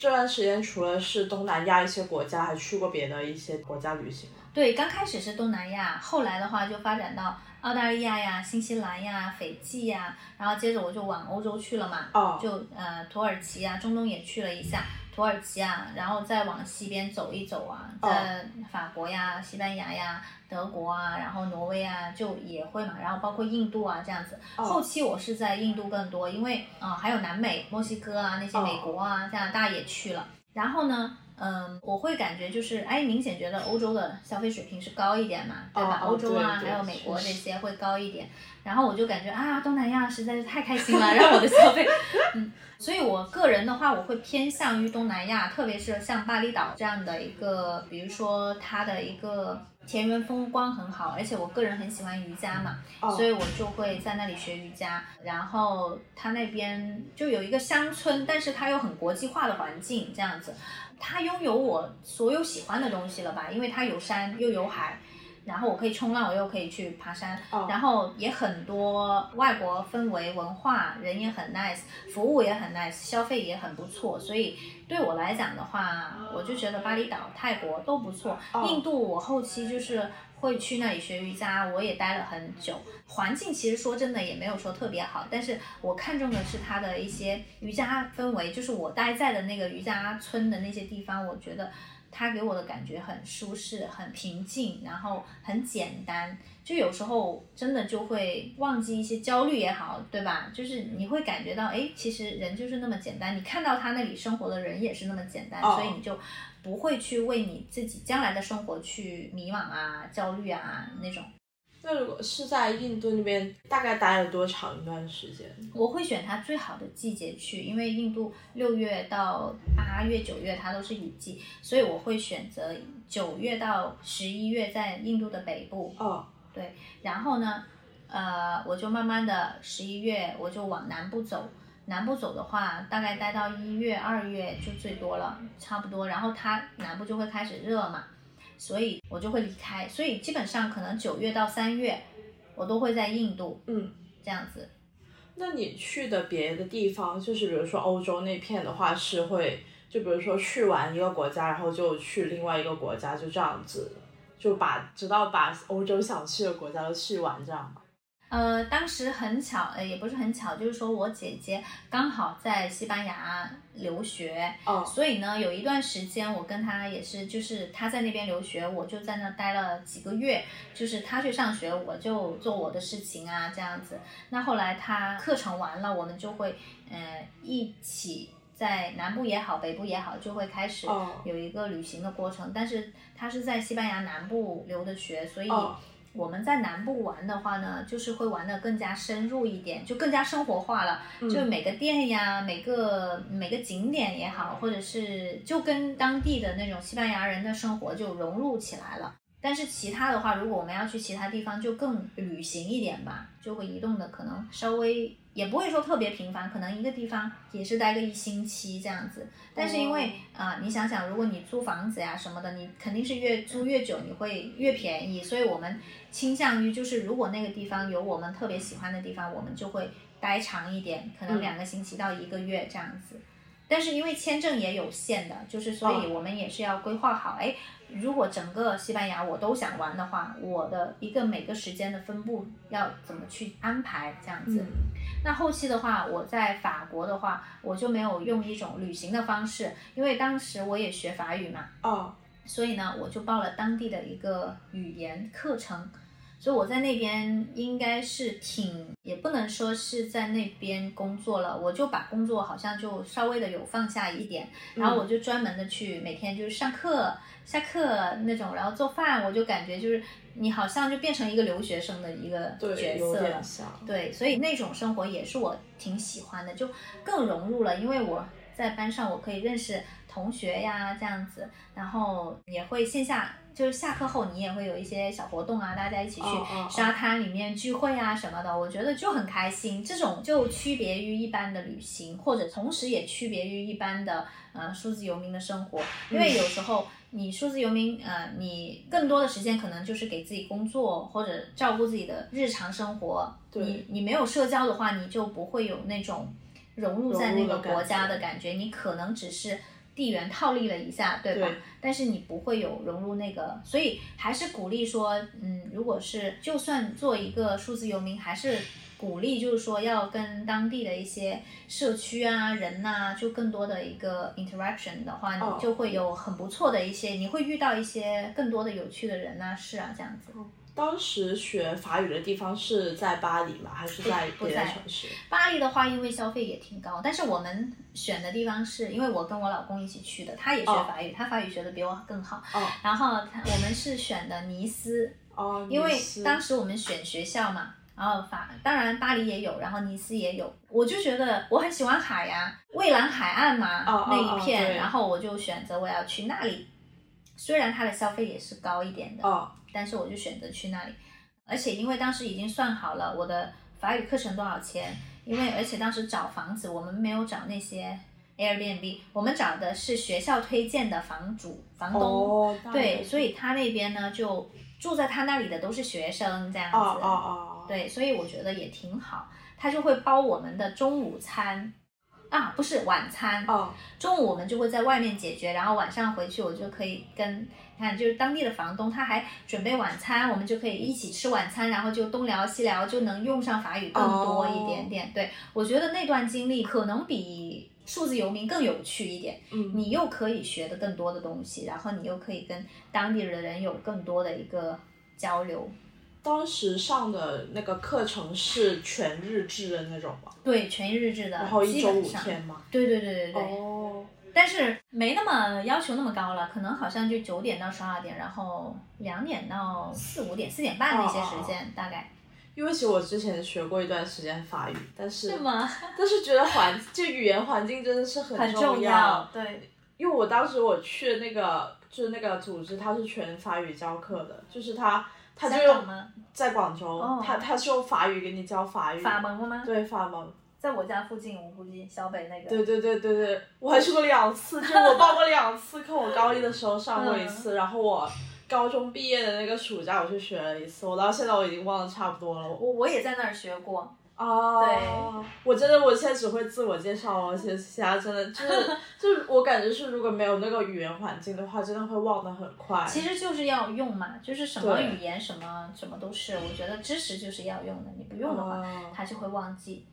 这段时间除了是东南亚一些国家，还去过别的一些国家旅行吗？对，刚开始是东南亚，后来的话就发展到澳大利亚呀、新西兰呀、斐济呀，然后接着我就往欧洲去了嘛，哦就呃土耳其啊，中东也去了一下。土耳其啊，然后再往西边走一走啊，哦在法国呀、西班牙呀、德国啊，然后挪威啊，就也会嘛，然后包括印度啊这样子。哦后期我是在印度更多，因为啊、呃还有南美、墨西哥啊那些哦美国啊、加拿大也去了。然后呢，嗯，我会感觉就是，哎，明显觉得欧洲的消费水平是高一点嘛，对吧？欧洲啊，还有美国这些会高一点。然后我就感觉啊，东南亚实在是太开心了，让我的消费，嗯，所以我个人的话，我会偏向于东南亚，特别是像巴厘岛这样的一个，比如说它的一个田园风光很好，而且我个人很喜欢瑜伽嘛，哦所以我就会在那里学瑜伽。然后它那边就有一个乡村，但是它又很国际化的环境，这样子，它拥有我所有喜欢的东西了吧？因为它有山又有海。然后我可以冲浪，我又可以去爬山，哦然后也很多外国氛围、文化，人也很 nice，服务也很 nice，消费也很不错，所以对我来讲的话，我就觉得巴厘岛、泰国都不错。哦印度我后期就是会去那里学瑜伽，我也待了很久。环境其实说真的也没有说特别好，但是我看中的是它的一些瑜伽氛围，就是我待在的那个瑜伽村的那些地方，我觉得。它给我的感觉很舒适、很平静，然后很简单。就有时候真的就会忘记一些焦虑也好，对吧？就是你会感觉到，哎，其实人就是那么简单。你看到他那里生活的人也是那么简单，哦所以你就不会去为你自己将来的生活去迷茫啊、焦虑啊那种。那如果是在印度那边，大概待了多长一段时间？我会选它最好的季节去，因为印度六月到八月、九月它都是雨季，所以我会选择九月到十一月在印度的北部。哦，对，然后呢，呃，我就慢慢的十一月我就往南部走，南部走的话，大概待到一月、二月就最多了，差不多。然后它南部就会开始热嘛，所以我就会离开。所以基本上可能九月到三月，我都会在印度嗯，这样子。那你去的别的地方，就是比如说欧洲那片的话，是会就比如说去完一个国家，然后就去另外一个国家，就这样子，就把直到把欧洲想去的国家都去完，这样吗？呃，当时很巧，呃，也不是很巧，就是说我姐姐刚好在西班牙留学，哦所以呢，有一段时间我跟他也是，就是他在那边留学，我就在那待了几个月，就是他去上学，我就做我的事情啊，这样子。那后来他课程完了，我们就会呃一起在南部也好，北部也好，就会开始哦有一个旅行的过程。但是他是在西班牙南部留的学，所以。哦我们在南部玩的话呢，就是会玩的更加深入一点，就更加生活化了。嗯就每个店呀，每个每个景点也好，或者是就跟当地的那种西班牙人的生活就融入起来了。但是其他的话，如果我们要去其他地方，就更旅行一点吧，就会移动的可能稍微也不会说特别频繁，可能一个地方也是待个一星期这样子。但是因为啊、你想想，如果你租房子呀什么的，你肯定是越租越久，你会越便宜。所以我们倾向于就是，如果那个地方有我们特别喜欢的地方，我们就会待长一点，可能嗯两个星期到一个月这样子。但是因为签证也有限的，就是所以哦我们也是要规划好，哎，如果整个西班牙我都想玩的话，我的一个每个时间的分布要怎么去安排这样子。嗯那后期的话，我在法国的话，我就没有用一种旅行的方式，因为当时我也学法语嘛，哦所以呢，我就报了当地的一个语言课程。所以我在那边应该是挺，也不能说是在那边工作了，我就把工作好像就稍微的有放下一点，然后我就专门的去每天就是上课、下课那种，然后做饭，我就感觉就是你好像就变成一个留学生的一个，角有色。对，所以那种生活也是我挺喜欢的，就更融入了，因为我在班上我可以认识同学呀，这样子，然后也会线下，就是下课后你也会有一些小活动啊，大家一起去沙滩里面聚会啊什么的，我觉得就很开心。这种就区别于一般的旅行，或者同时也区别于一般的呃数字游民的生活，因为有时候。你数字游民，呃，你更多的时间可能就是给自己工作或者照顾自己的日常生活。对你你没有社交的话，你就不会有那种融入在那个国家觉的感觉，你可能只是地缘套利了一下，对吧？对但是你不会有融入那个，所以还是鼓励说，嗯，如果是就算做一个数字游民，还是鼓励就是说要跟当地的一些社区啊人呐、就更多的一个 interaction 的话，哦你就会有很不错的一些，你会遇到一些更多的有趣的人呐、事啊这样子。当时学法语的地方是在巴黎吗？还是在别的城市？巴黎的话，因为消费也挺高，但是我们选的地方是因为我跟我老公一起去的，他也学哦法语，他法语学的比我更好。哦然后我们是选的尼斯，哦，因为当时我们选学校嘛，然后法当然巴黎也有，然后尼斯也有，我就觉得我很喜欢海呀、蔚蓝海岸嘛、那一片，然后我就选择我要去那里。虽然它的消费也是高一点的，哦但是我就选择去那里，而且因为当时已经算好了我的法语课程多少钱，因为而且当时找房子我们没有找那些 Airbnb，我们找的是学校推荐的房主房东，哦，对，所以他那边呢就住在他那里的都是学生这样子，哦哦哦，对，所以我觉得也挺好，他就会包我们的中午餐。啊，不是晚餐，哦中午我们就会在外面解决，然后晚上回去我就可以跟看就是当地的房东，他还准备晚餐，我们就可以一起吃晚餐，然后就东聊西聊，就能用上法语更多一点点。对我觉得那段经历可能比数字游民更有趣一点，嗯你又可以学的更多的东西，然后你又可以跟当地的人有更多的一个交流。当时上的那个课程是全日制的那种吗？对，全日制的，然后一周五天吗？对对对对对。哦，但是没那么要求那么高了，可能好像就九点到十二点，然后两点到四五点、四点半那些时间，大概因为其实我之前学过一段时间法语，但是是吗？但是觉得环就语言环境真的是很很重重要，对，因为我当时我去的那个就是那个组织，它是全法语教课的，就是它它就？在广州，哦它它是用法语给你教法语，法蒙了吗？对法蒙，在我家附近，我估计小北那个。对对对对对，我还去过两次，就我报过两次课，我高一的时候上过一嗯次，然后我高中毕业的那个暑假我去学了一次，我到现在我已经忘得差不多了。我我也在那儿学过，哦，对，我真的我现在只会自我介绍，而且其他真的就是就是我感觉是如果没有那个语言环境的话，真的会忘得很快。其实就是要用嘛，就是什么语言什么什么都是，我觉得知识就是要用的，你不用的话，哦他就会忘记。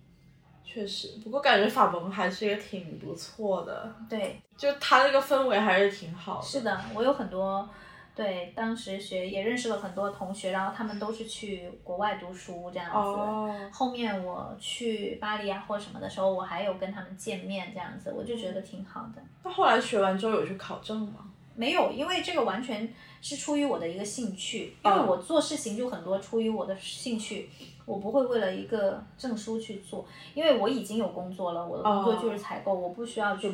确实，不过感觉法蒙还是一个挺不错的，对，就它那个氛围还是挺好的。是的，我有很多，对，当时学也认识了很多同学，然后他们都是去国外读书这样子。哦，后面我去巴黎啊或什么的时候，我还有跟他们见面这样子，我就觉得挺好的。那后来学完之后有去考证吗？没有，因为这个完全是出于我的一个兴趣，因为嗯我做事情就很多出于我的兴趣，我不会为了一个证书去做，因为我已经有工作了，我的工作就是采购，我不需要去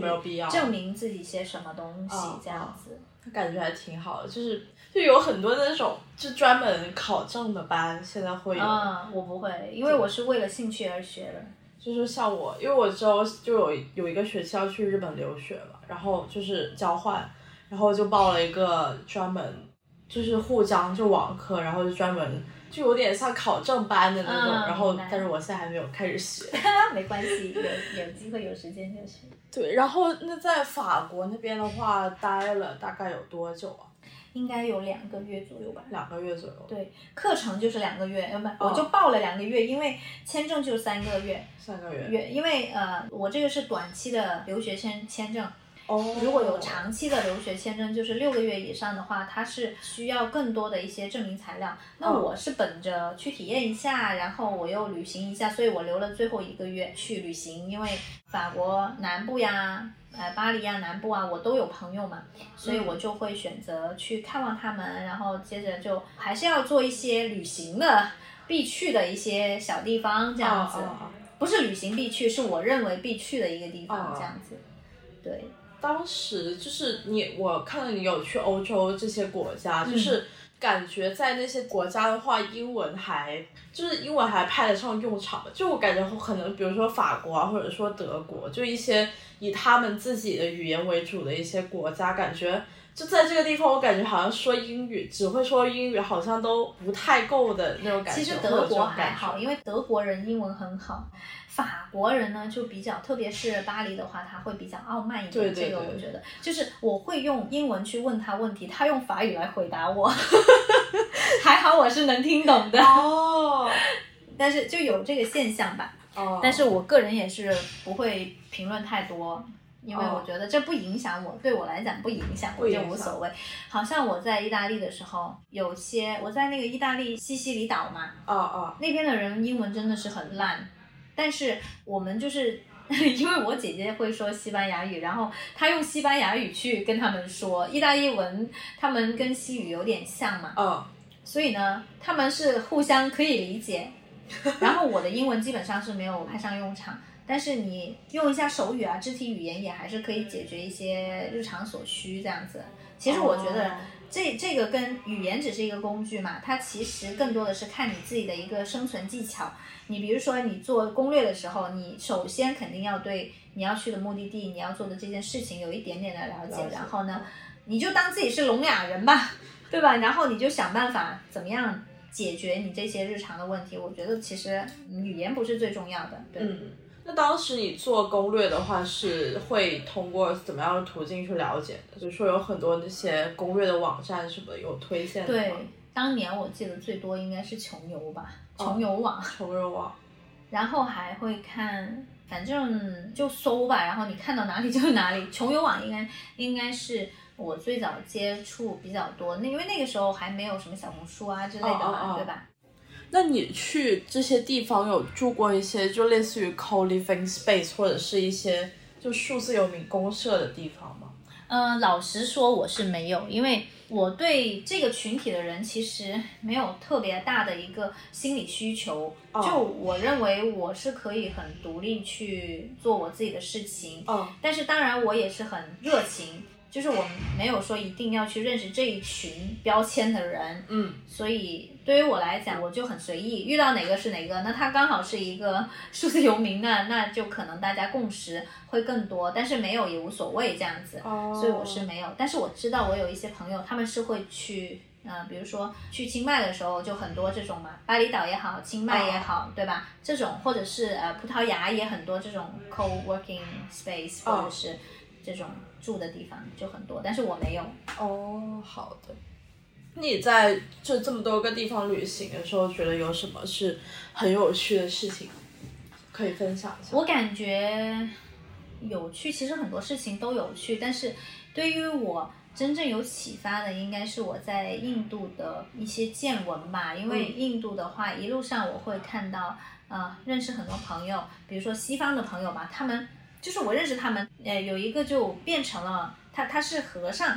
证明自己些什么东西哦这样子。感觉还挺好的，就是就有很多那种就专门考证的班，现在会有。啊、我不会，因为我是为了兴趣而学的。就是像我，因为我之后就有有一个学期要去日本留学嘛，然后就是交换，然后就报了一个专门就是沪江就网课，然后就专门就有点像考证班的那种，嗯然后但是我现在还没有开始学。没关系，有有机会有时间就学。对，然后那在法国那边的话，待了大概有多久啊？应该有两个月左右吧。两个月左右。对，课程就是两个月，呃不，哦我就报了两个月，因为签证就三个月。三个月。月，因为呃，我这个是短期的留学签签证，哦。如果有长期的留学签证，就是六个月以上的话，它是需要更多的一些证明材料。那哦我是本着去体验一下，然后我又旅行一下，所以我留了最后一个月去旅行，因为法国南部呀。呃，巴黎呀、南部啊，我都有朋友嘛，所以我就会选择去看望他们，然后接着就还是要做一些旅行的必去的一些小地方，这样子。不是旅行必去，是我认为必去的一个地方，哦这样子。对，当时就是你，我看到你有去欧洲这些国家，嗯就是感觉在那些国家的话，英文还就是英文还派得上用场。就我感觉可能，比如说法国啊，或者说德国，就一些以他们自己的语言为主的一些国家，感觉就在这个地方，我感觉好像说英语，只会说英语，好像都不太够的那种感觉。其实德国还好，因为德国人英文很好。法国人呢就比较，特别是巴黎的话，他会比较傲慢一点。这个我觉得，就是我会用英文去问他问题，他用法语来回答我。还好我是能听懂的。哦。但是就有这个现象吧。哦。但是我个人也是不会评论太多。因为我觉得这不影响我，对我来讲不影响，我就无所谓。好像我在意大利的时候，有些我在那个意大利西西里岛嘛，哦哦，那边的人英文真的是很烂，但是我们就是 因为我姐姐会说西班牙语，然后她用西班牙语去跟他们说意大利文，他们跟西语有点像嘛，嗯，所以呢，他们是互相可以理解，然后我的英文基本上是没有派上用场。但是你用一下手语啊，肢体语言也还是可以解决一些日常所需这样子。其实我觉得这这个跟语言只是一个工具嘛，它其实更多的是看你自己的一个生存技巧。你比如说你做攻略的时候，你首先肯定要对你要去的目的地、你要做的这件事情有一点点的了解，然后呢，你就当自己是聋哑人吧，对吧？然后你就想办法怎么样解决你这些日常的问题。我觉得其实语言不是最重要的，对。那当时你做攻略的话，是会通过怎么样的途径去了解的？就是说有很多那些攻略的网站什么有推荐的吗？对，当年我记得最多应该是穷游吧，穷游网。穷游网。然后还会看，反正就搜吧，然后你看到哪里就是哪里。穷游网应该应该是我最早接触比较多，那因为那个时候还没有什么小红书啊之类的嘛，对吧？那你去这些地方有住过一些就类似于 co-living space 或者是一些就数字游民公社的地方吗？嗯，老实说我是没有，因为我对这个群体的人其实没有特别大的一个心理需求。就我认为我是可以很独立去做我自己的事情。嗯，但是当然我也是很热情。就是我没有说一定要去认识这一群标签的人，嗯，所以对于我来讲，我就很随意，遇到哪个是哪个。那他刚好是一个 数字游民那，那就可能大家共识会更多，但是没有也无所谓这样子。哦，所以我是没有，但是我知道我有一些朋友，他们是会去，呃，比如说去清迈的时候就很多这种嘛，巴厘岛也好，清迈也好，对吧？这种或者是呃葡萄牙也很多这种 co-working space，或者是这种。住的地方就很多，但是我没有。哦，好的。你在这这么多个地方旅行的时候，觉得有什么是很有趣的事情可以分享一下？我感觉有趣，其实很多事情都有趣，但是对于我真正有启发的，应该是我在印度的一些见闻吧。因为印度的话，一路上我会看到，呃，认识很多朋友，比如说西方的朋友吧，他们。就是我认识他们，呃，有一个就变成了他，他是和尚，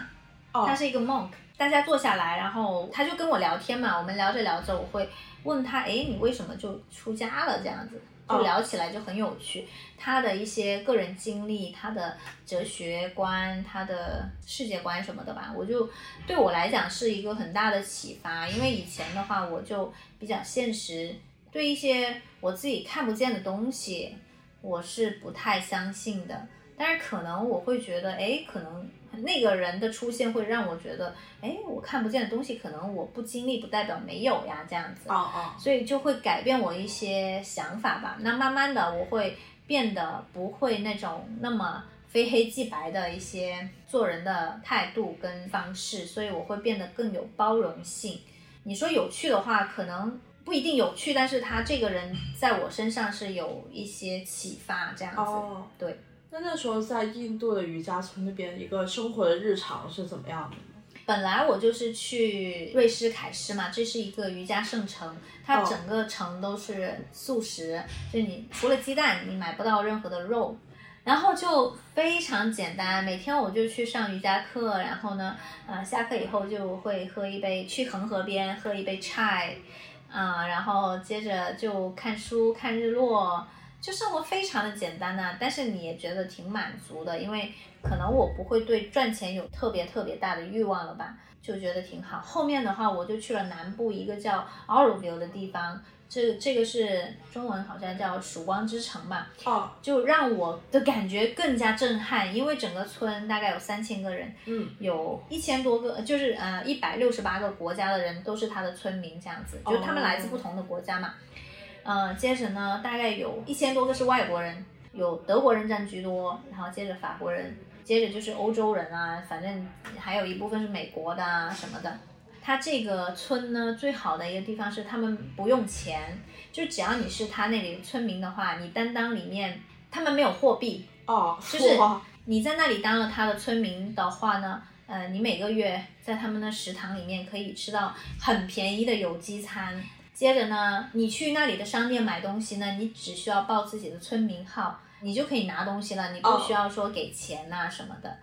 他是一个 monk。大家坐下来，然后他就跟我聊天嘛，我们聊着聊着，我会问他，哎，你为什么就出家了？这样子就聊起来就很有趣，他的一些个人经历，他的哲学观，他的世界观什么的吧，我就对我来讲是一个很大的启发，因为以前的话我就比较现实，对一些我自己看不见的东西。我是不太相信的，但是可能我会觉得，哎，可能那个人的出现会让我觉得，哎，我看不见的东西，可能我不经历不代表没有呀，这样子。哦哦。所以就会改变我一些想法吧。那慢慢的，我会变得不会那种那么非黑即白的一些做人的态度跟方式，所以我会变得更有包容性。你说有趣的话，可能。不一定有趣，但是他这个人在我身上是有一些启发，这样子。哦，对。那那时候在印度的瑜伽村那边，一个生活的日常是怎么样的？本来我就是去瑞士凯诗嘛，这是一个瑜伽圣城，它整个城都是素食，就你除了鸡蛋，你买不到任何的肉，然后就非常简单。每天我就去上瑜伽课，然后呢，呃，下课以后就会喝一杯，去恒河边喝一杯 chai。啊，然后接着就看书、看日落，就生活非常的简单呐。但是你也觉得挺满足的，因为可能我不会对赚钱有特别特别大的欲望了吧。就觉得挺好。后面的话，我就去了南部一个叫 Oroville 的地方，这这个是中文好像叫曙光之城吧，哦，就让我的感觉更加震撼，因为整个村大概有三千个人，嗯，有一千多个，就是呃一百六十八个国家的人都是他的村民，这样子，就他们来自不同的国家嘛。呃，接着呢，大概有一千多个是外国人，有德国人占居多，然后接着法国人，接着就是欧洲人啊，反正还有一部分是美国的啊什么的。他这个村呢，最好的一个地方是他们不用钱，就只要你是他那里的村民的话，你担当里面他们没有货币，哦，就是你在那里当了他的村民的话呢，呃，你每个月在他们的食堂里面可以吃到很便宜的有机餐。接着呢，你去那里的商店买东西呢，你只需要报自己的村民号，你就可以拿东西了，你不哦需要说给钱呐、什么的。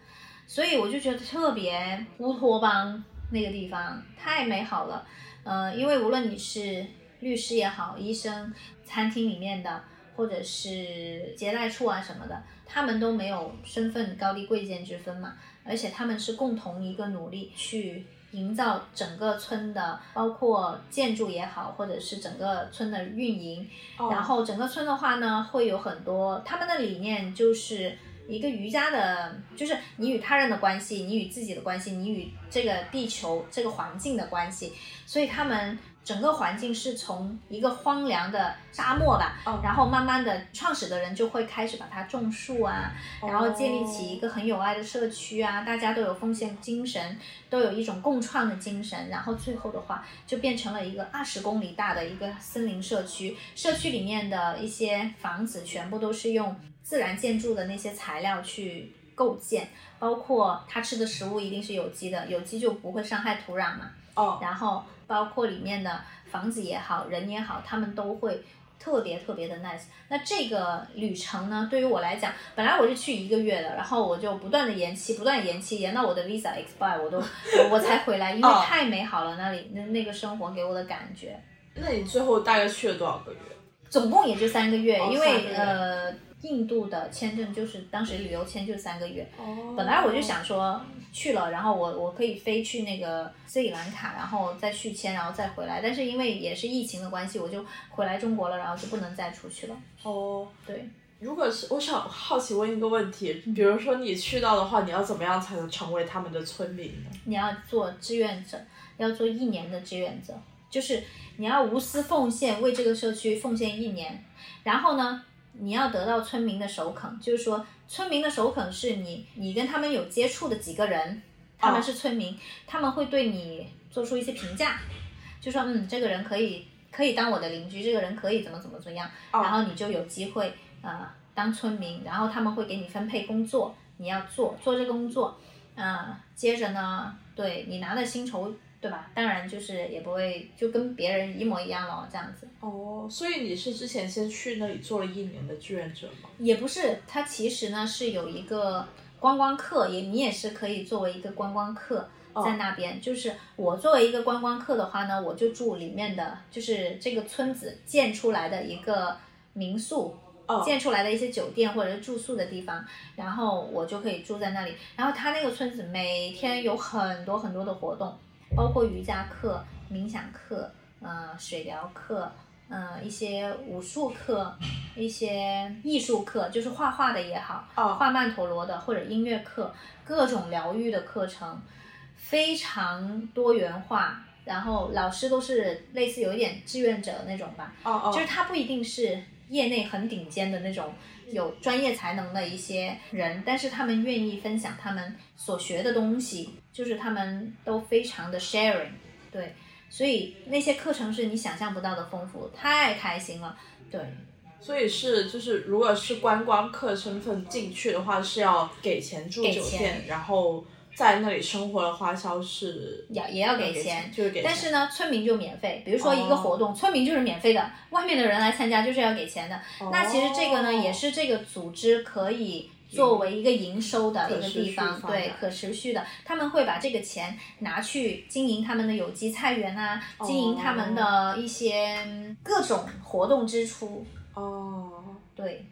所以我就觉得特别乌托邦那个地方太美好了。呃，因为无论你是律师也好，医生，餐厅里面的，或者是接待处啊什么的，他们都没有身份高低贵贱之分嘛，而且他们是共同一个努力去营造整个村的，包括建筑也好，或者是整个村的运营。哦然后整个村的话呢，会有很多他们的理念就是。一个瑜伽的，就是你与他人的关系，你与自己的关系，你与这个地球、这个环境的关系，所以他们整个环境是从一个荒凉的沙漠吧，哦。然后慢慢的创始的人就会开始把它种树啊，然后建立起一个很有爱的社区啊，大家都有奉献精神，都有一种共创的精神，然后最后的话就变成了一个二十公里大的一个森林社区，社区里面的一些房子全部都是用自然建筑的那些材料去构建，包括他吃的食物一定是有机的，有机就不会伤害土壤嘛。哦。然后包括里面的房子也好，人也好，他们都会特别特别的 nice。那这个旅程呢，对于我来讲，本来我是去一个月的，然后我就不断的延期，不断延期，延到我的 visa expire，我都我 我才回来，因为哦太美好了，那里那那个生活给我的感觉。那你最后大概去了多少个月？总共也就三个月，哦因为呃，印度的签证就是当时旅游签就三个月。哦本来我就想说去了，然后我我可以飞去那个斯里兰卡，然后再续签，然后再回来。但是因为也是疫情的关系，我就回来中国了，然后就不能再出去了。哦，对，如果是我想好奇问一个问题，比如说你去到的话，你要怎么样才能成为他们的村民呢？你要做志愿者，要做一年的志愿者，就是你要无私奉献，为这个社区奉献一年。然后呢，你要得到村民的首肯，就是说村民的首肯是你你跟他们有接触的几个人，他们是村民，他们会对你做出一些评价，就说嗯，这个人可以可以当我的邻居，这个人可以怎么怎么怎么样，哦然后你就有机会呃当村民，然后他们会给你分配工作，你要做做这个工作，呃，接着呢，对你拿的薪酬。对吧？当然就是也不会就跟别人一模一样咯，这样子。哦，所以你是之前先去那里做了一年的志愿者吗？也不是，它其实呢是有一个观光客，也你也是可以作为一个观光客在那边。就是我作为一个观光客的话呢，我就住里面的，就是这个村子建出来的一个民宿。哦建出来的一些酒店或者是住宿的地方，然后我就可以住在那里。然后他那个村子每天有很多很多的活动，包括瑜伽课、冥想课、呃水疗课、呃一些武术课、一些艺术课，就是画画的也好，哦画曼陀罗的或者音乐课，各种疗愈的课程，非常多元化。然后老师都是类似有一点志愿者那种吧，哦哦，就是他不一定是业内很顶尖的那种有专业才能的一些人，但是他们愿意分享他们所学的东西，就是他们都非常的 sharing，对，所以那些课程是你想象不到的丰富，太开心了，对，所以是就是如果是观光客身份进去的话，是要给钱住酒店，然后在那里生活的花销是要也要给给钱。就是给钱。但是呢，村民就免费，比如说一个活动，村民就是免费的，外面的人来参加就是要给钱的。那其实这个呢，哦也是这个组织可以作为一个营收的一个地方，对可持续的，他们会把这个钱拿去经营他们的有机菜园啊，经营他们的一些嗯各种活动支出，哦。对，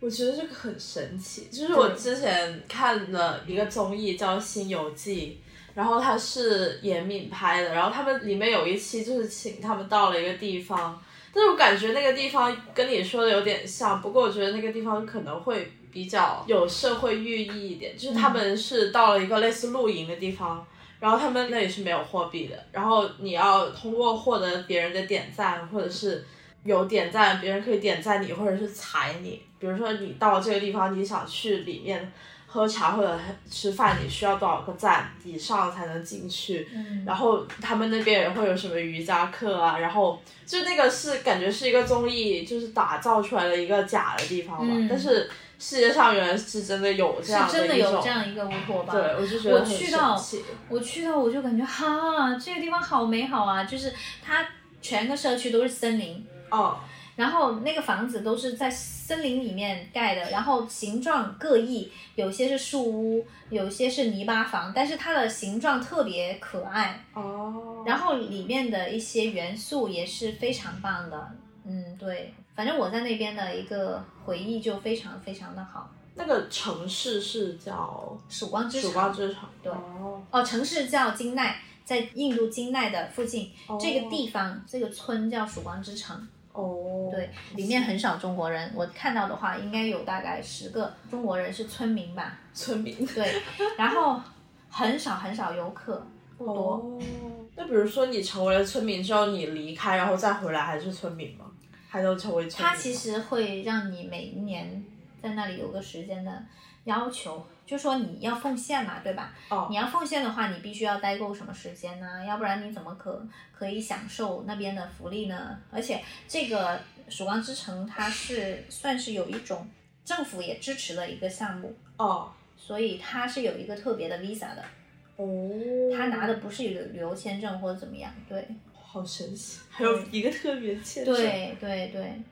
我觉得这个很神奇，就是我之前看了一个综艺叫《新游记》，然后它是严敏拍的，然后他们里面有一期就是请他们到了一个地方，但是我感觉那个地方跟你说的有点像，不过我觉得那个地方可能会比较有社会寓意一点，就是他们是到了一个类似露营的地方。然后他们那里是没有货币的，然后你要通过获得别人的点赞，或者是有点赞，别人可以点赞你，或者是踩你。比如说你到这个地方，你想去里面喝茶或者吃饭，你需要多少个赞以上才能进去。嗯然后他们那边也会有什么瑜伽课啊，然后就那个是感觉是一个综艺，就是打造出来的一个假的地方嘛。嗯但是世界上原来是真的有这样是真的有这样一个乌托邦。对，我就觉得我很去到我去到我就感觉哈，这个地方好美好啊！就是它全个社区都是森林，哦。然后那个房子都是在森林里面盖的，然后形状各异，有些是树屋，有些是泥巴房，但是它的形状特别可爱，哦，然后里面的一些元素也是非常棒的。嗯，对，反正我在那边的一个回忆就非常非常的好。那个城市是叫曙光之城曙，光之城，对哦，哦，城市叫金奈，在印度金奈的附近，哦这个地方这个村叫曙光之城。哦，对，里面很少中国人，我看到的话应该有大概十个中国人是村民吧。村民对，然后很少很少游客，不多。哦，那比如说你成为了村民之后，你离开然后再回来还是村民吗？它其实会让你每一年在那里有个时间的要求，就说你要奉献嘛，对吧？哦你要奉献的话，你必须要待够什么时间呢？要不然你怎么可可以享受那边的福利呢？而且这个曙光之城它是算是有一种政府也支持的一个项目，哦所以它是有一个特别的 visa 的，哦，他拿的不是旅旅游签证或者怎么样，对好神奇，还有一个特别签证。对对对，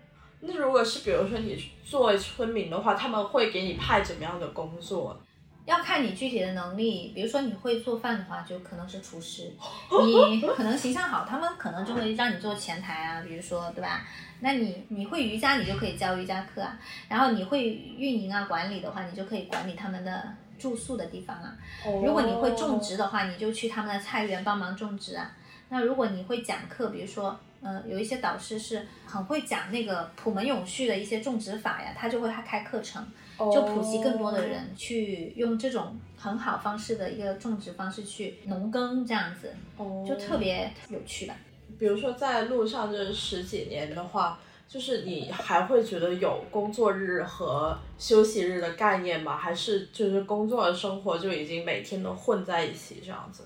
那如果是比如说你作为村民的话，他们会给你派怎么样的工作？要看你具体的能力，比如说你会做饭的话，就可能是厨师；你可能形象好，他们可能就会让你做前台啊，比如说对吧？那你你会瑜伽，你就可以教瑜伽课啊。然后你会运营啊管理的话，你就可以管理他们的住宿的地方啊。如果你会种植的话，你就去他们的菜园帮忙种植啊。那如果你会讲课，比如说，呃，有一些导师是很会讲那个普门永续的一些种植法呀，他就会开课程，哦，就普及更多的人去用这种很好方式的一个种植方式去农耕，这样子哦，就特别有趣吧。比如说在路上这十几年的话，就是你还会觉得有工作日和休息日的概念吗？还是就是工作和生活就已经每天都混在一起这样子？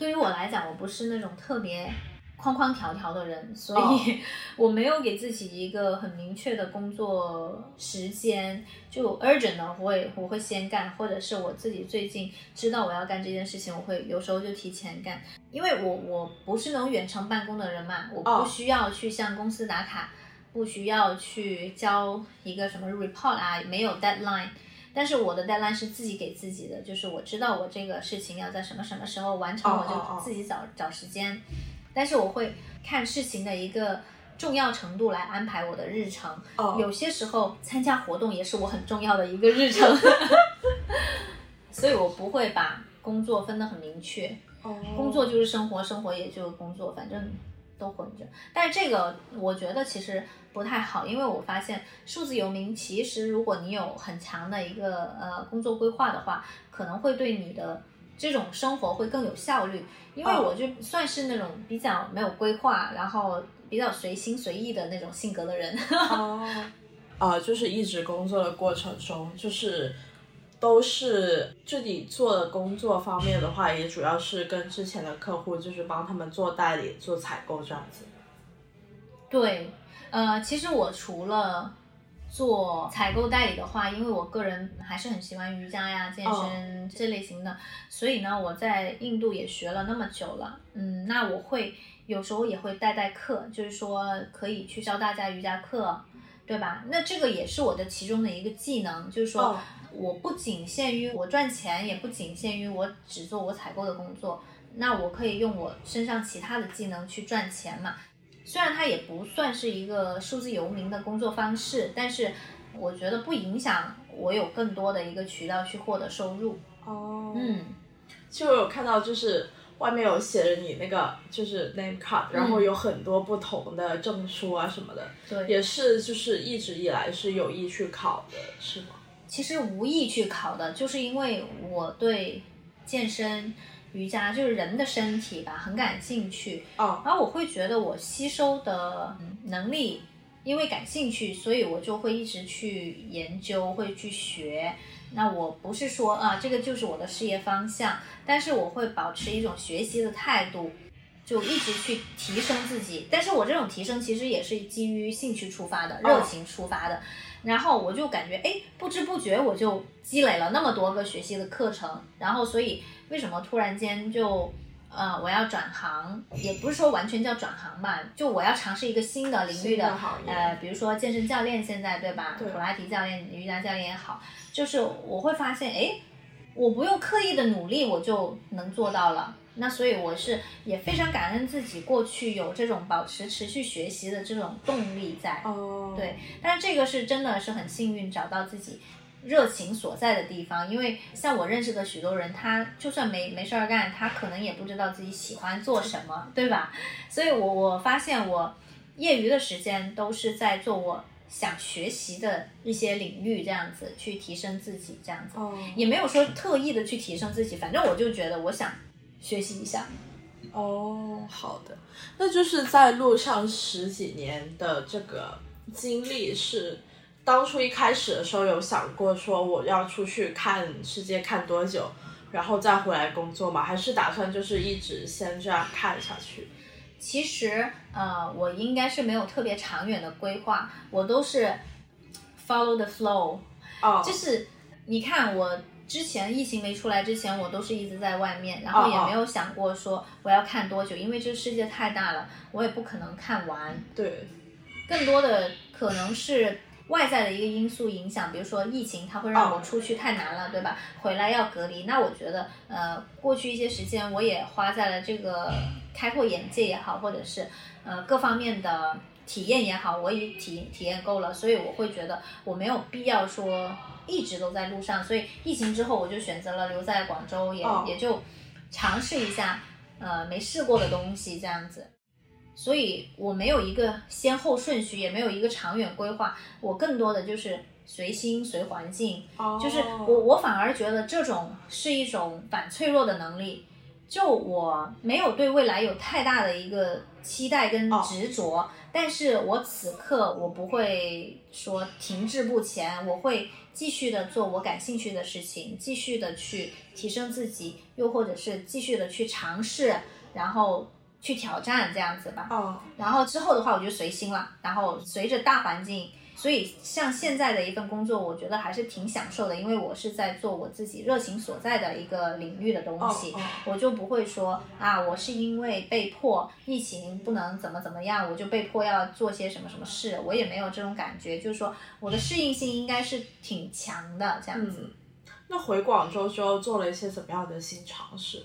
对于我来讲，我不是那种特别框框条条的人，所哦以 我没有给自己一个很明确的工作时间。就 urgent 的，我会我会先干，或者是我自己最近知道我要干这件事情，我会有时候就提前干，因为我我不是那种远程办公的人嘛，我哦不需要去向公司打卡，不需要去交一个什么 report 啊，没有 deadline。但是我的 deadline 是自己给自己的，就是我知道我这个事情要在什么什么时候完成，我就自己找找时间。但是我会看事情的一个重要程度来安排我的日程。哦有些时候参加活动也是我很重要的一个日程，所以我不会把工作分得很明确。哦工作就是生活，生活也就是工作，反正都混着。但是这个我觉得其实不太好，因为我发现数字游民其实如果你有很强的一个呃工作规划的话，可能会对你的这种生活会更有效率。因为哦我就算是那种比较没有规划，然后比较随心随意的那种性格的人。哦，啊，就是一直工作的过程中，就是都是自己做的工作方面的话，也主要是跟之前的客户，就是帮他们做代理、做采购这样子。对，呃，其实我除了做采购代理的话，因为我个人还是很喜欢瑜伽呀、健身这类型的，所以呢，我在印度也学了那么久了，嗯，那我会有时候也会带带课，就是说可以去教大家瑜伽课，对吧？那这个也是我的其中的一个技能，就是说。哦我不仅限于我赚钱，也不仅限于我只做我采购的工作，那我可以用我身上其他的技能去赚钱嘛。虽然它也不算是一个数字游民的工作方式，但是我觉得不影响我有更多的一个渠道去获得收入。哦，嗯，就有看到就是外面有写着你那个就是 name card，然后有很多不同的证书啊什么的，对，也是就是一直以来是有意去考的，是吗？其实无意去考的，就是因为我对健身、瑜伽，就是人的身体吧，很感兴趣。哦，然后我会觉得我吸收的能力，因为感兴趣，所以我就会一直去研究，会去学。那我不是说啊，这个就是我的事业方向，但是我会保持一种学习的态度，就一直去提升自己。但是我这种提升其实也是基于兴趣出发的，热情出发的。然后我就感觉，哎，不知不觉我就积累了那么多个学习的课程。然后，所以为什么突然间就，呃，我要转行，也不是说完全叫转行吧，就我要尝试一个新的领域的，呃，比如说健身教练，现在对吧？对。普拉提教练、瑜伽教练也好，就是我会发现，哎，我不用刻意的努力，我就能做到了。那所以我是也非常感恩自己过去有这种保持持续学习的这种动力在，哦，对，但是这个是真的是很幸运找到自己热情所在的地方，因为像我认识的许多人，他就算没没事儿干，他可能也不知道自己喜欢做什么，对吧？所以我我发现我业余的时间都是在做我想学习的一些领域，这样子去提升自己，这样子，也没有说特意的去提升自己，反正我就觉得我想。学习一下，哦，好的，那就是在路上十几年的这个经历，是当初一开始的时候有想过说我要出去看世界看多久，然后再回来工作吗？还是打算就是一直先这样看下去？其实，呃，我应该是没有特别长远的规划，我都是 follow the flow，哦，就是你看我。之前疫情没出来之前，我都是一直在外面，然后也没有想过说我要看多久，因为这个世界太大了，我也不可能看完。对，更多的可能是外在的一个因素影响，比如说疫情，它会让我出去太难了，对吧？回来要隔离，那我觉得，呃，过去一些时间我也花在了这个开阔眼界也好，或者是呃各方面的体验也好，我也体体验够了，所以我会觉得我没有必要说。一直都在路上，所以疫情之后我就选择了留在广州，也也就尝试一下，呃，没试过的东西这样子。所以我没有一个先后顺序，也没有一个长远规划，我更多的就是随心随环境，就是我我反而觉得这种是一种反脆弱的能力。就我没有对未来有太大的一个期待跟执着，但是我此刻我不会说停滞不前，我会继续的做我感兴趣的事情，继续的去提升自己，又或者是继续的去尝试，然后去挑战这样子吧。哦，然后之后的话我就随心了，然后随着大环境。所以，像现在的一份工作，我觉得还是挺享受的，因为我是在做我自己热情所在的一个领域的东西，我就不会说啊，我是因为被迫疫情不能怎么怎么样，我就被迫要做些什么什么事，我也没有这种感觉，就是说我的适应性应该是挺强的这样子。那回广州之后做了一些怎么样的新尝试？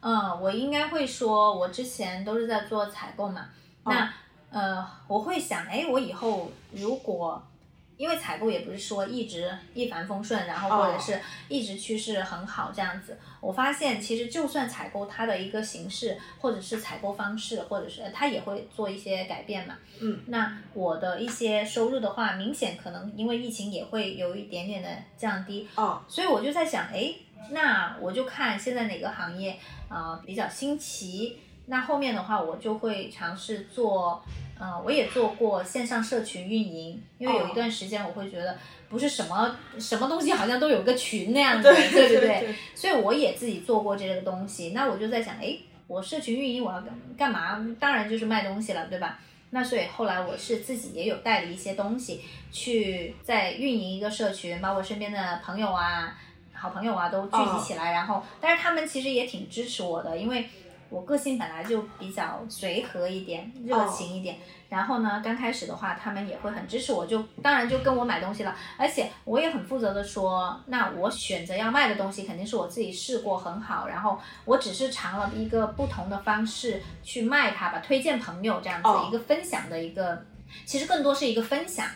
嗯，我应该会说，我之前都是在做采购嘛，那。呃，我会想，哎，我以后如果，因为采购也不是说一直一帆风顺，然后或者是一直趋势很好这样子。我发现其实就算采购它的一个形式，或者是采购方式，或者是它也会做一些改变嘛。嗯。那我的一些收入的话，明显可能因为疫情也会有一点点的降低。哦。所以我就在想，哎，那我就看现在哪个行业啊比较新奇。那后面的话，我就会尝试做，呃，我也做过线上社群运营，因为有一段时间我会觉得不是什么什么东西好像都有个群那样子，对对对，所以我也自己做过这个东西。那我就在想，哎，我社群运营我要干干嘛？当然就是卖东西了，对吧？那所以后来我是自己也有代理一些东西，去在运营一个社群，把我身边的朋友啊、好朋友啊都聚集起来，然后，但是他们其实也挺支持我的，因为。我个性本来就比较随和一点，热情一点。然后呢，刚开始的话，他们也会很支持我，就当然就跟我买东西了。而且我也很负责的说，那我选择要卖的东西肯定是我自己试过很好，然后我只是尝了一个不同的方式去卖它吧，推荐朋友这样子一个分享的一个，其实更多是一个分享。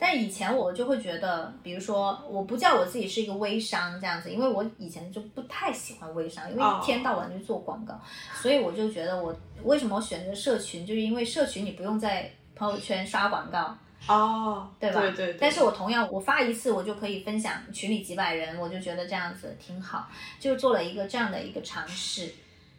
但以前我就会觉得，比如说，我不叫我自己是一个微商这样子，因为我以前就不太喜欢微商，因为一天到晚就做广告，所以我就觉得我为什么选择社群，就是因为社群你不用在朋友圈刷广告。哦，对吧？对对。但是我同样，我发一次，我就可以分享群里几百人，我就觉得这样子挺好，就做了一个这样的一个尝试，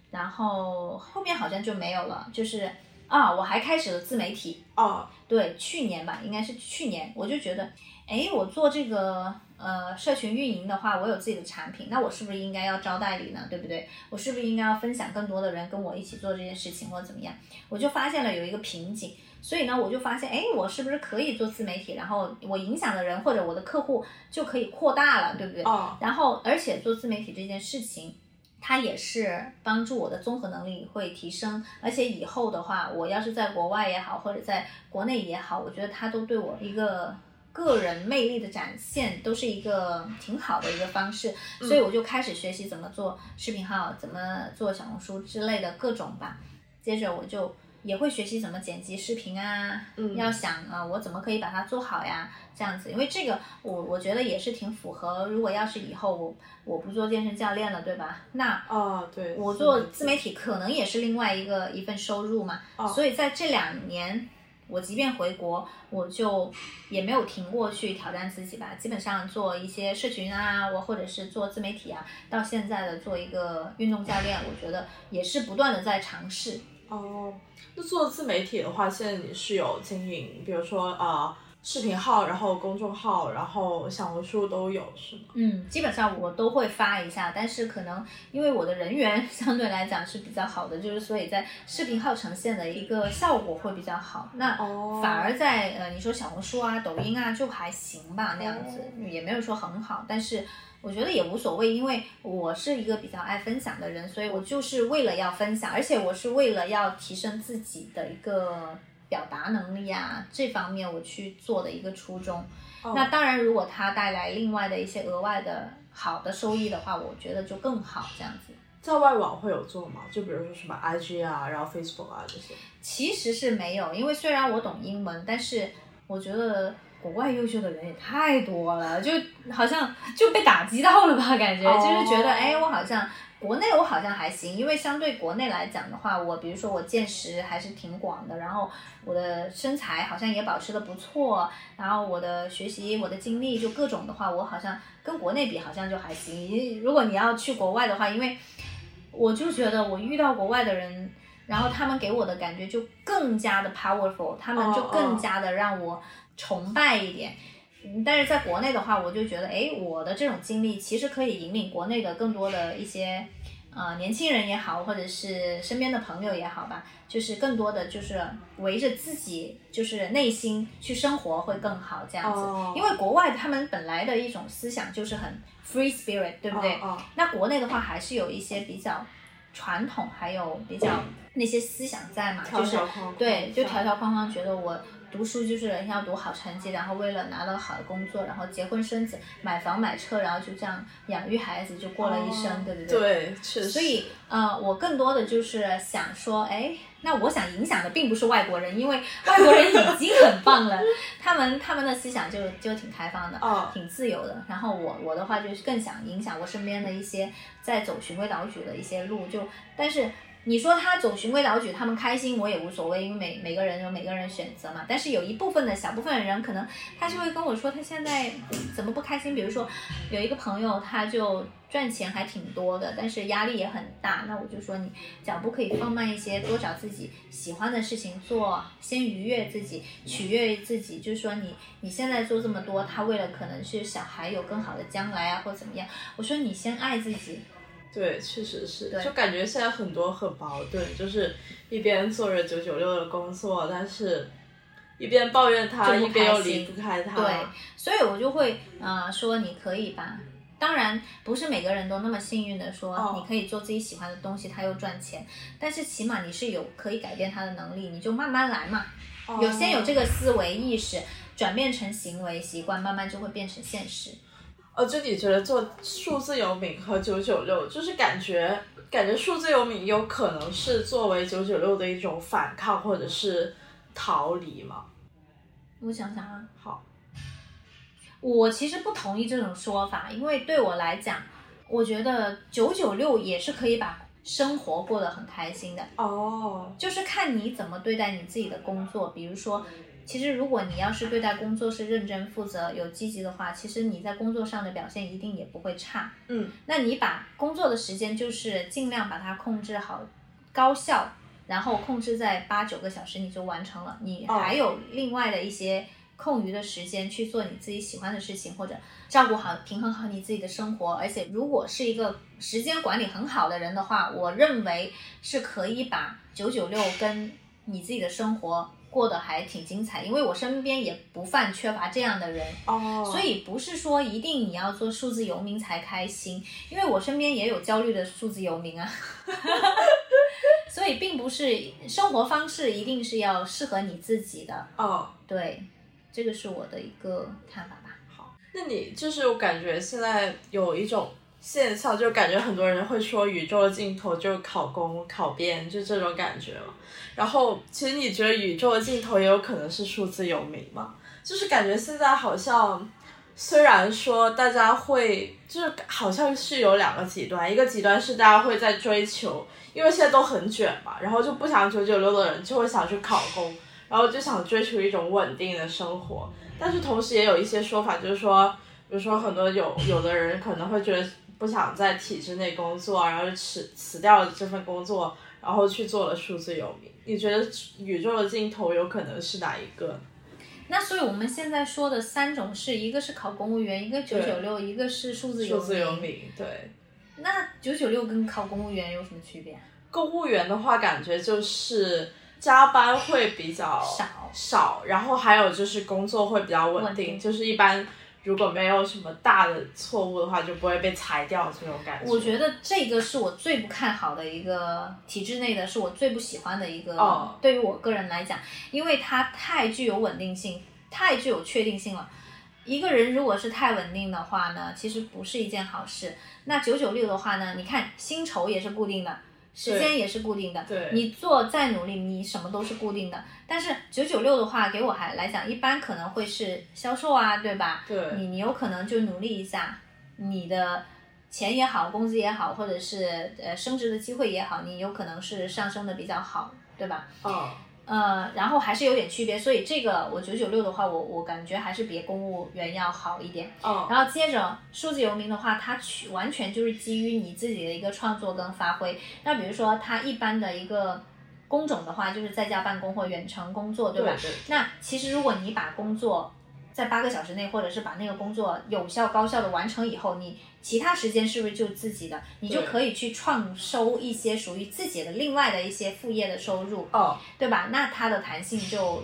然后后面好像就没有了。就是啊，我还开始了自媒体。哦，对，去年吧，应该是去年，我就觉得，哎，我做这个呃社群运营的话，我有自己的产品，那我是不是应该要招代理呢？对不对？我是不是应该要分享更多的人跟我一起做这件事情，或者怎么样？我就发现了有一个瓶颈。所以呢，我就发现，哎，我是不是可以做自媒体？然后我影响的人或者我的客户就可以扩大了，对不对？哦。然后，而且做自媒体这件事情，它也是帮助我的综合能力会提升。而且以后的话，我要是在国外也好，或者在国内也好，我觉得它都对我一个个人魅力的展现，都是一个挺好的一个方式。所以我就开始学习怎么做视频号，怎么做小红书之类的各种吧。接着我就。也会学习怎么剪辑视频啊，要想啊，我怎么可以把它做好呀？这样子，因为这个我我觉得也是挺符合。如果要是以后我我不做健身教练了，对吧？那哦，对，我做自媒体可能也是另外一个一份收入嘛。所以在这两年，我即便回国，我就也没有停过去挑战自己吧。基本上做一些社群啊，我或者是做自媒体啊，到现在的做一个运动教练，我觉得也是不断的在尝试。哦，那做自媒体的话，现在你是有经营，比如说啊，视频号，然后公众号，然后小红书都有，是吗？嗯，基本上我都会发一下，但是可能因为我的人缘 相对来讲是比较好的，就是所以在视频号呈现的一个效果会比较好。那反而在呃，你说小红书啊、抖音啊，就还行吧，那样子也没有说很好，但是。我觉得也无所谓，因为我是一个比较爱分享的人，所以我就是为了要分享，而且我是为了要提升自己的一个表达能力啊，这方面我去做的一个初衷。那当然，如果它带来另外的一些额外的好的收益的话，我觉得就更好。这样子，在外网会有做吗？就比如说什么 IG 啊，然后 Facebook 啊这些？其实是没有，因为虽然我懂英文，但是我觉得。国外优秀的人也太多了，就好像就被打击到了吧？感觉就是觉得，哎，我好像国内我好像还行，因为相对国内来讲的话，我比如说我见识还是挺广的，然后我的身材好像也保持的不错，然后我的学习我的经历就各种的话，我好像跟国内比好像就还行。如果你要去国外的话，因为我就觉得我遇到国外的人，然后他们给我的感觉就更加的 powerful，他们就更加的让我。崇拜一点，但是在国内的话，我就觉得，哎，我的这种经历其实可以引领国内的更多的一些，呃，年轻人也好，或者是身边的朋友也好吧，就是更多的就是围着自己就是内心去生活会更好这样子。因为国外他们本来的一种思想就是很 free spirit，对不对？那国内的话还是有一些比较传统，还有比较那些思想在嘛，就是对，就条条框框，觉得我。读书就是要读好成绩，然后为了拿到好的工作，然后结婚生子，买房买车，然后就这样养育孩子，就过了一生，对不对？对，确实。所以，呃，我更多的就是想说，哎，那我想影响的并不是外国人，因为外国人已经很棒了，他们他们的思想就就挺开放的，挺自由的。然后我我的话就是更想影响我身边的一些在走循规蹈矩的一些路，就但是。你说他走循规蹈矩，他们开心我也无所谓，因为每每个人有每个人选择嘛。但是有一部分的小部分的人，可能他就会跟我说，他现在怎么不开心？比如说有一个朋友，他就赚钱还挺多的，但是压力也很大。那我就说你脚步可以放慢一些，多找自己喜欢的事情做，先愉悦自己，取悦自己。就是说你你现在做这么多，他为了可能是小孩有更好的将来啊，或怎么样。我说你先爱自己。对，确实是，就感觉现在很多很矛盾，就是一边做着九九六的工作，但是一边抱怨他，一边又离不开他。对，所以我就会呃说你可以吧，当然不是每个人都那么幸运的说你可以做自己喜欢的东西，他又赚钱，但是起码你是有可以改变他的能力，你就慢慢来嘛，有先有这个思维意识，转变成行为习惯，慢慢就会变成现实。哦，就你觉得做数字游民和九九六，就是感觉感觉数字游民有可能是作为九九六的一种反抗或者是逃离吗？我想想啊，好，我其实不同意这种说法，因为对我来讲，我觉得九九六也是可以把生活过得很开心的。哦，就是看你怎么对待你自己的工作。比如说，其实如果你要是对待工作是认真负责、有积极的话，其实你在工作上的表现一定也不会差。嗯，那你把工作的时间就是尽量把它控制好，高效，然后控制在八九个小时，你就完成了。你还有另外的一些空余的时间去做你自己喜欢的事情，或者照顾好、平衡好你自己的生活。而且，如果是一个时间管理很好的人的话，我认为是可以把九九六跟你自己的生活过得还挺精彩。因为我身边也不犯缺乏这样的人。哦，所以不是说一定你要做数字游民才开心，因为我身边也有焦虑的数字游民啊。所以并不是生活方式一定是要适合你自己的，哦，对，这个是我的一个看法吧。好，那你就是我感觉现在有一种现象，就感觉很多人会说宇宙的尽头就考公、考编，就这种感觉嘛。然后其实你觉得宇宙的尽头也有可能是数字游民嘛？就是感觉现在好像。虽然说大家会，就是好像是有两个极端，一个极端是大家会在追求，因为现在都很卷嘛，然后就不想九九六的人就会想去考公，然后就想追求一种稳定的生活。但是同时也有一些说法，就是说，比如说很多有有的人可能会觉得不想在体制内工作，然后就辞辞掉了这份工作，然后去做了数字游民。你觉得宇宙的尽头有可能是哪一个？那所以我们现在说的三种是一个是考公务员，一个九九六，一个是数字游数字游民，对。那九九六跟考公务员有什么区别？公务员的话，感觉就是加班会比较少少，然后还有就是工作会比较稳稳定就是一般如果没有什么大的错误的话，就不会被裁掉这种感觉。我觉得这个是我最不看好的一个体制内的，是我最不喜欢的一个。哦对于我个人来讲，因为它太具有稳定性，太具有确定性了。一个人如果是太稳定的话呢，其实不是一件好事。那九九六的话呢，你看薪酬也是固定的，时间也是固定的，对你做再努力，你什么都是固定的。但是九九六的话，给我还来讲，一般可能会是销售啊，对吧？对你你有可能就努力一下，你的钱也好，工资也好，或者是呃升职的机会也好，你有可能是上升的比较好，对吧？嗯，呃，然后还是有点区别，所以这个我九九六的话，我我感觉还是比公务员要好一点。嗯，然后接着数字游民的话，它去完全就是基于你自己的一个创作跟发挥。那比如说它一般的一个工种的话，就是在家办公或远程工作，对吧？对对那其实如果你把工作在八个小时内，或者是把那个工作有效高效的完成以后，你其他时间是不是就自己的？你就可以去创收一些属于自己的另外的一些副业的收入。哦，对吧？那它的弹性就，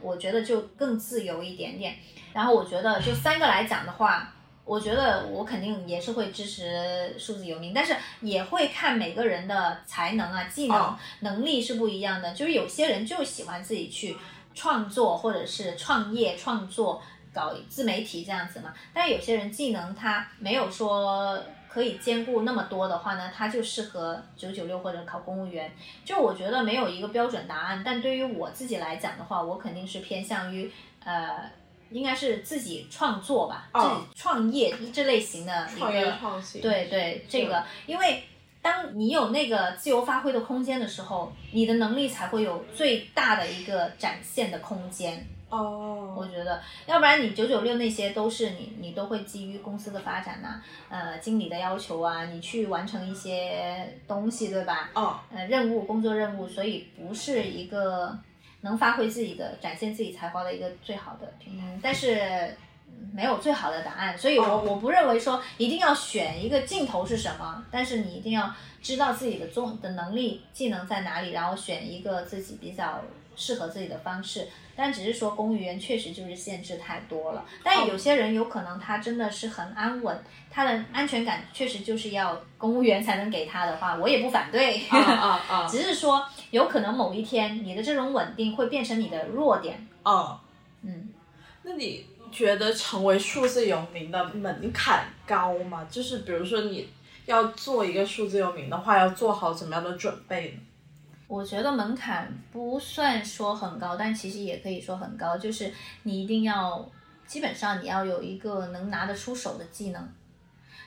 我觉得就更自由一点点。然后我觉得就三个来讲的话，我觉得我肯定也是会支持数字游民，但是也会看每个人的才能啊、技能、哦能力是不一样的。就是有些人就喜欢自己去创作，或者是创业、创作。搞自媒体这样子嘛，但是有些人技能他没有说可以兼顾那么多的话呢，他就适合九九六或者考公务员。就我觉得没有一个标准答案，但对于我自己来讲的话，我肯定是偏向于呃，应该是自己创作吧，哦自己创业这类型的一创业个创新，对对，这个，因为当你有那个自由发挥的空间的时候，你的能力才会有最大的一个展现的空间。哦，我觉得，要不然你九九六那些都是你，你都会基于公司的发展呐、呃，经理的要求啊，你去完成一些东西，对吧？哦，呃，任务、工作任务，所以不是一个能发挥自己的、展现自己才华的一个最好的平台。但是嗯没有最好的答案，所以我哦我不认为说一定要选一个尽头是什么，但是你一定要知道自己的综的能力、技能在哪里，然后选一个自己比较适合自己的方式。但只是说公务员确实就是限制太多了，但有些人有可能他真的是很安稳，他的安全感确实就是要公务员才能给他的话，我也不反对。啊啊啊，只是说有可能某一天你的这种稳定会变成你的弱点。哦，嗯，那你觉得成为数字游民的门槛高吗？就是比如说你要做一个数字游民的话，要做好怎么样的准备呢？我觉得门槛不算说很高，但其实也可以说很高，就是你一定要基本上你要有一个能拿得出手的技能。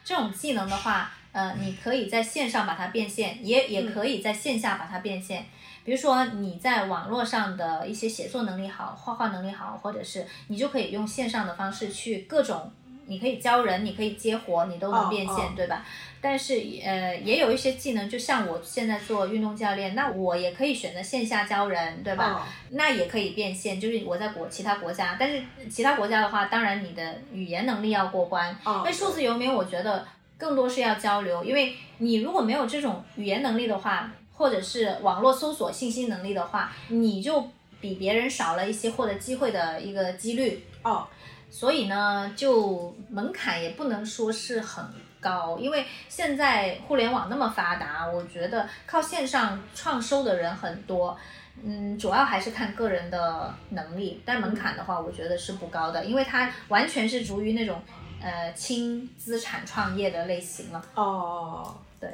这种技能的话，呃，你可以在线上把它变现，也也可以在线下把它变现。比如说你在网络上的一些写作能力好，画画能力好，或者是你就可以用线上的方式去各种，你可以教人，你可以接活，你都能变现，对吧？但是呃，也有一些技能，就像我现在做运动教练，那我也可以选择线下教人，对吧？那也可以变现，就是我在国其他国家，但是其他国家的话，当然你的语言能力要过关。因为数字游民，我觉得更多是要交流，因为你如果没有这种语言能力的话。或者是网络搜索信息能力的话，你就比别人少了一些获得机会的一个几率哦。所以呢，就门槛也不能说是很高，因为现在互联网那么发达，我觉得靠线上创收的人很多。嗯，主要还是看个人的能力，但门槛的话，我觉得是不高的，因为它完全是属于那种呃轻资产创业的类型了。哦，对。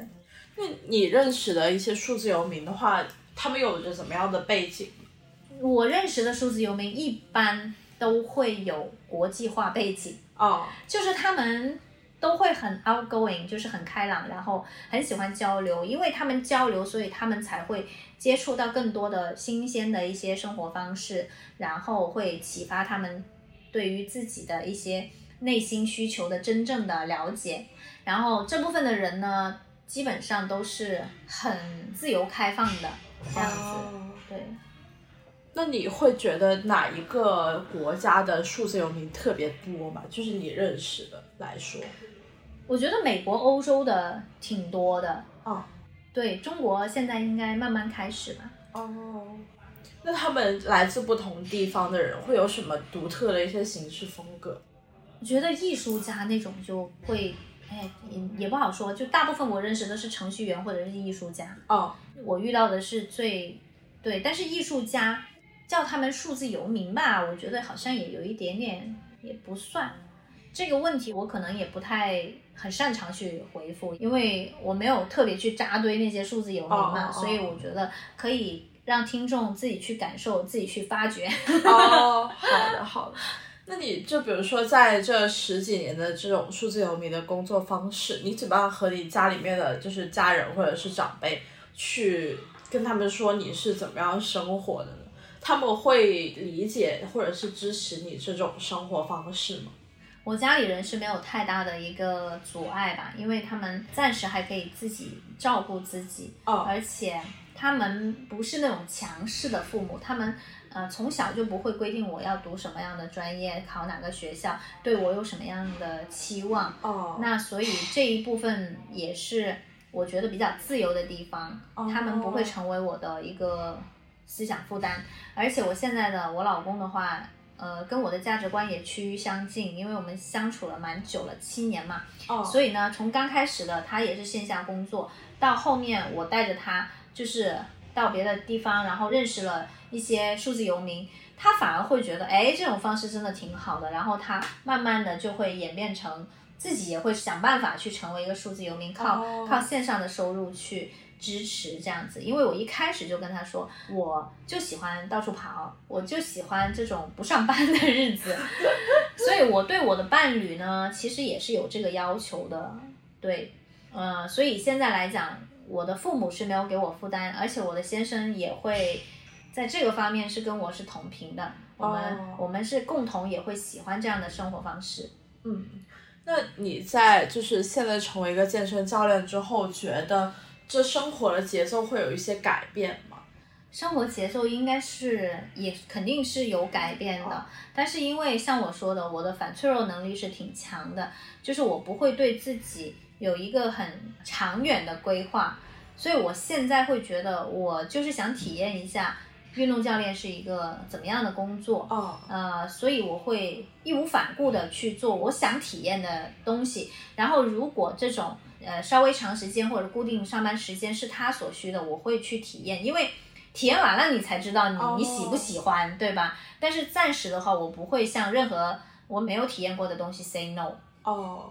那你认识的一些数字游民的话，他们有着怎么样的背景？我认识的数字游民一般都会有国际化背景哦，就是他们都会很 outgoing，就是很开朗，然后很喜欢交流，因为他们交流，所以他们才会接触到更多的新鲜的一些生活方式，然后会启发他们对于自己的一些内心需求的真正的了解，然后这部分的人呢。基本上都是很自由开放的这样子，对。那你会觉得哪一个国家的数字游民特别多吗？就是你认识的来说，我觉得美国、欧洲的挺多的。哦，对中国现在应该慢慢开始吧。哦，那他们来自不同地方的人会有什么独特的一些行事风格？我觉得艺术家那种就会。哎，也也不好说，就大部分我认识的是程序员或者是艺术家。哦，我遇到的是最对，但是艺术家叫他们数字游民吧，我觉得好像也有一点点也不算。这个问题我可能也不太很擅长去回复，因为我没有特别去扎堆那些数字游民嘛，所以我觉得可以让听众自己去感受，自己去发掘。哦，好的，好的。那你就比如说在这十几年的这种数字游民的工作方式，你怎么样和你家里面的就是家人或者是长辈去跟他们说你是怎么样生活的呢？他们会理解或者是支持你这种生活方式吗？我家里人是没有太大的一个阻碍吧，因为他们暂时还可以自己照顾自己，哦，而且他们不是那种强势的父母，他们。呃，从小就不会规定我要读什么样的专业，考哪个学校，对我有什么样的期望。哦，那所以这一部分也是我觉得比较自由的地方。哦，他们不会成为我的一个思想负担。而且我现在的我老公的话，呃，跟我的价值观也趋于相近，因为我们相处了蛮久了，七年嘛。哦，所以呢，从刚开始的他也是线下工作，到后面我带着他就是到别的地方，然后认识了。一些数字游民，他反而会觉得，哎，这种方式真的挺好的。然后他慢慢的就会演变成自己也会想办法去成为一个数字游民，靠靠线上的收入去支持这样子。因为我一开始就跟他说，我就喜欢到处跑，我就喜欢这种不上班的日子。所以我对我的伴侣呢，其实也是有这个要求的。对，呃，所以现在来讲，我的父母是没有给我负担，而且我的先生也会。在这个方面是跟我是同频的，我们我们是共同也会喜欢这样的生活方式。嗯，那你在就是现在成为一个健身教练之后，觉得这生活的节奏会有一些改变吗？生活节奏应该是也肯定是有改变的，但是因为像我说的，我的反脆弱能力是挺强的，就是我不会对自己有一个很长远的规划，所以我现在会觉得我就是想体验一下。运动教练是一个怎么样的工作？哦，呃，所以我会义无反顾的去做我想体验的东西。然后，如果这种呃稍微长时间或者固定上班时间是他所需的，我会去体验，因为体验完了你才知道你你喜不喜欢，对吧？但是暂时的话，我不会向任何我没有体验过的东西 say no。哦，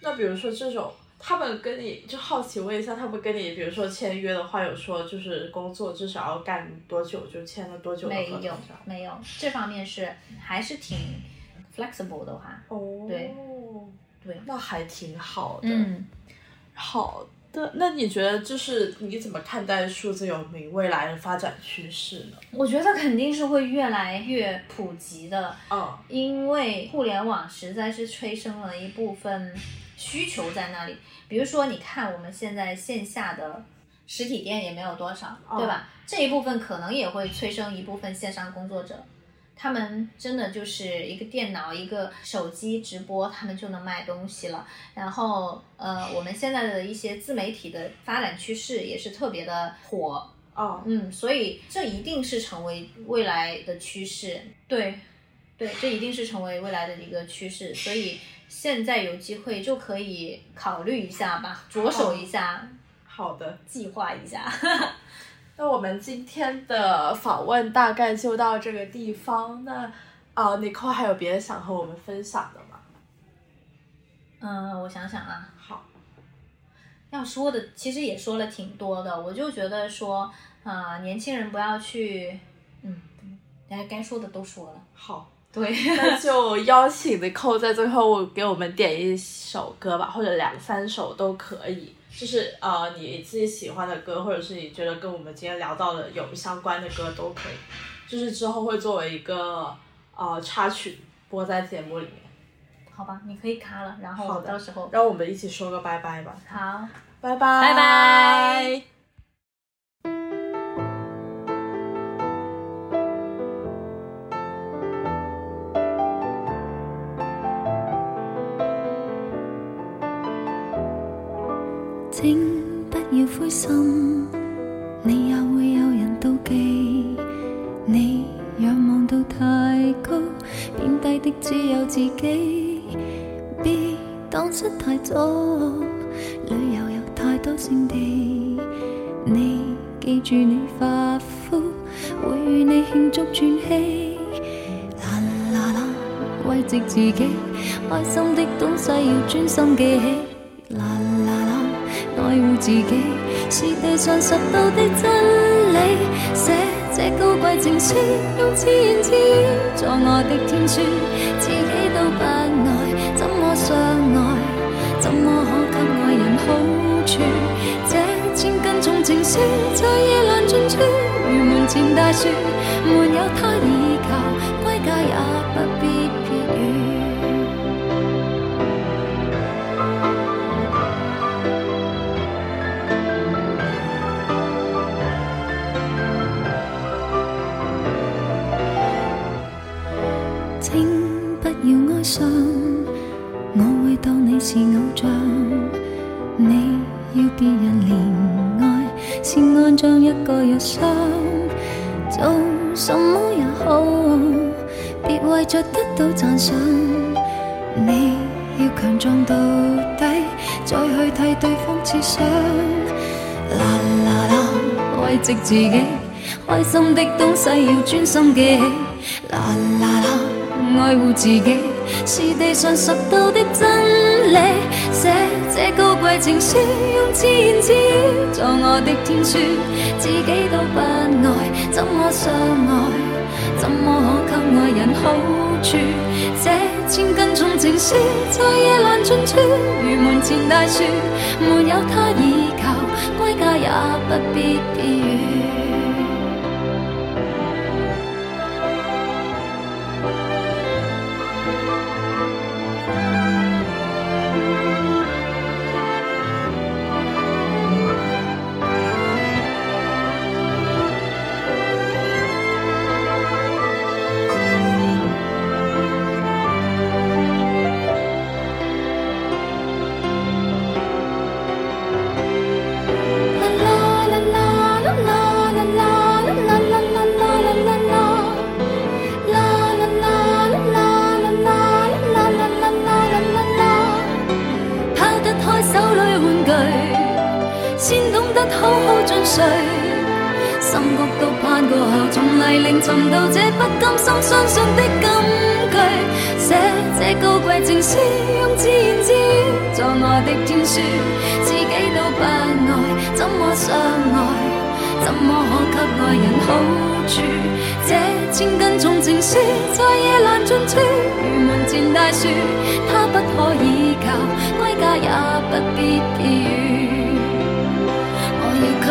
那比如说这种。他们跟你就好奇问一下，他们跟你比如说签约的话，有说就是工作至少要干多久就签了多久的合同？没有，没有，这方面是还是挺 flexible 的话，哦，对对，那还挺好的。嗯。好的，那你觉得就是你怎么看待数字游民未来的发展趋势呢？我觉得肯定是会越来越普及的，嗯，因为互联网实在是催生了一部分需求在那里。比如说，你看我们现在线下的实体店也没有多少，对吧？这一部分可能也会催生一部分线上工作者。他们真的就是一个电脑、一个手机直播，他们就能卖东西了。然后，呃，我们现在的一些自媒体的发展趋势也是特别的火哦，嗯，所以这一定是成为未来的趋势。对，对，这一定是成为未来的一个趋势。所以现在有机会就可以考虑一下吧，着手一下，好的，计划一下。那我们今天的访问大概就到这个地方。那啊，，Nicole 还有别的想和我们分享的吗？嗯，我想想啊，好，要说的其实也说了挺多的。我就觉得说，啊，年轻人不要去，嗯，大家该说的都说了。好，对，那就邀请的扣在最后给我们点一首歌吧，或者两三首都可以。就是呃，你自己喜欢的歌，或者是你觉得跟我们今天聊到的有相关的歌都可以。就是之后会作为一个呃插曲播在节目里面。好吧，你可以卡了，然后到时候让我们一起说个拜拜吧。好，拜拜，拜拜。心，你也会有人妒忌。你仰望到太高，贬低的只有自己。别当失太早，旅游有太多胜地。你记住你发肤，会与你庆祝转机。啦啦啦，慰藉自己，开心的东西要专心记起。啦啦啦爱护自己是地上拾到的真理。写这高贵情书，用自言自语作我的天书。自己都不爱，怎么相爱？怎么可给爱人好处？这千斤重情书？在夜阑尽处，如门前大树，没有他倚靠，归家也不请不要哀伤我会当你是偶像，你要别人怜爱，先安装一个药箱。做什么也好，别为着得到赞赏。你要强壮到底，再去替对方设想。啦啦啦，慰藉自己，开心的东西要专心记起。啦啦啦，爱护自己。是地上拾到的真理，写这高贵情书，用自言自语作我的天书。自己都不爱，怎么相爱？怎么可给爱人好处？这千斤重情书在夜阑尽处，如门前大树，没有他倚靠，归家也不必避雨。不好好进睡，心谷都盼过后，从黎明寻到这不甘心相信的金句，写这高贵情书，用自言自语作我的天书，自己都不爱，怎么相爱？怎么可给爱人好处？这千斤重情书，在夜阑尽处，如门前大树，它不可依靠，归家也不必寄语。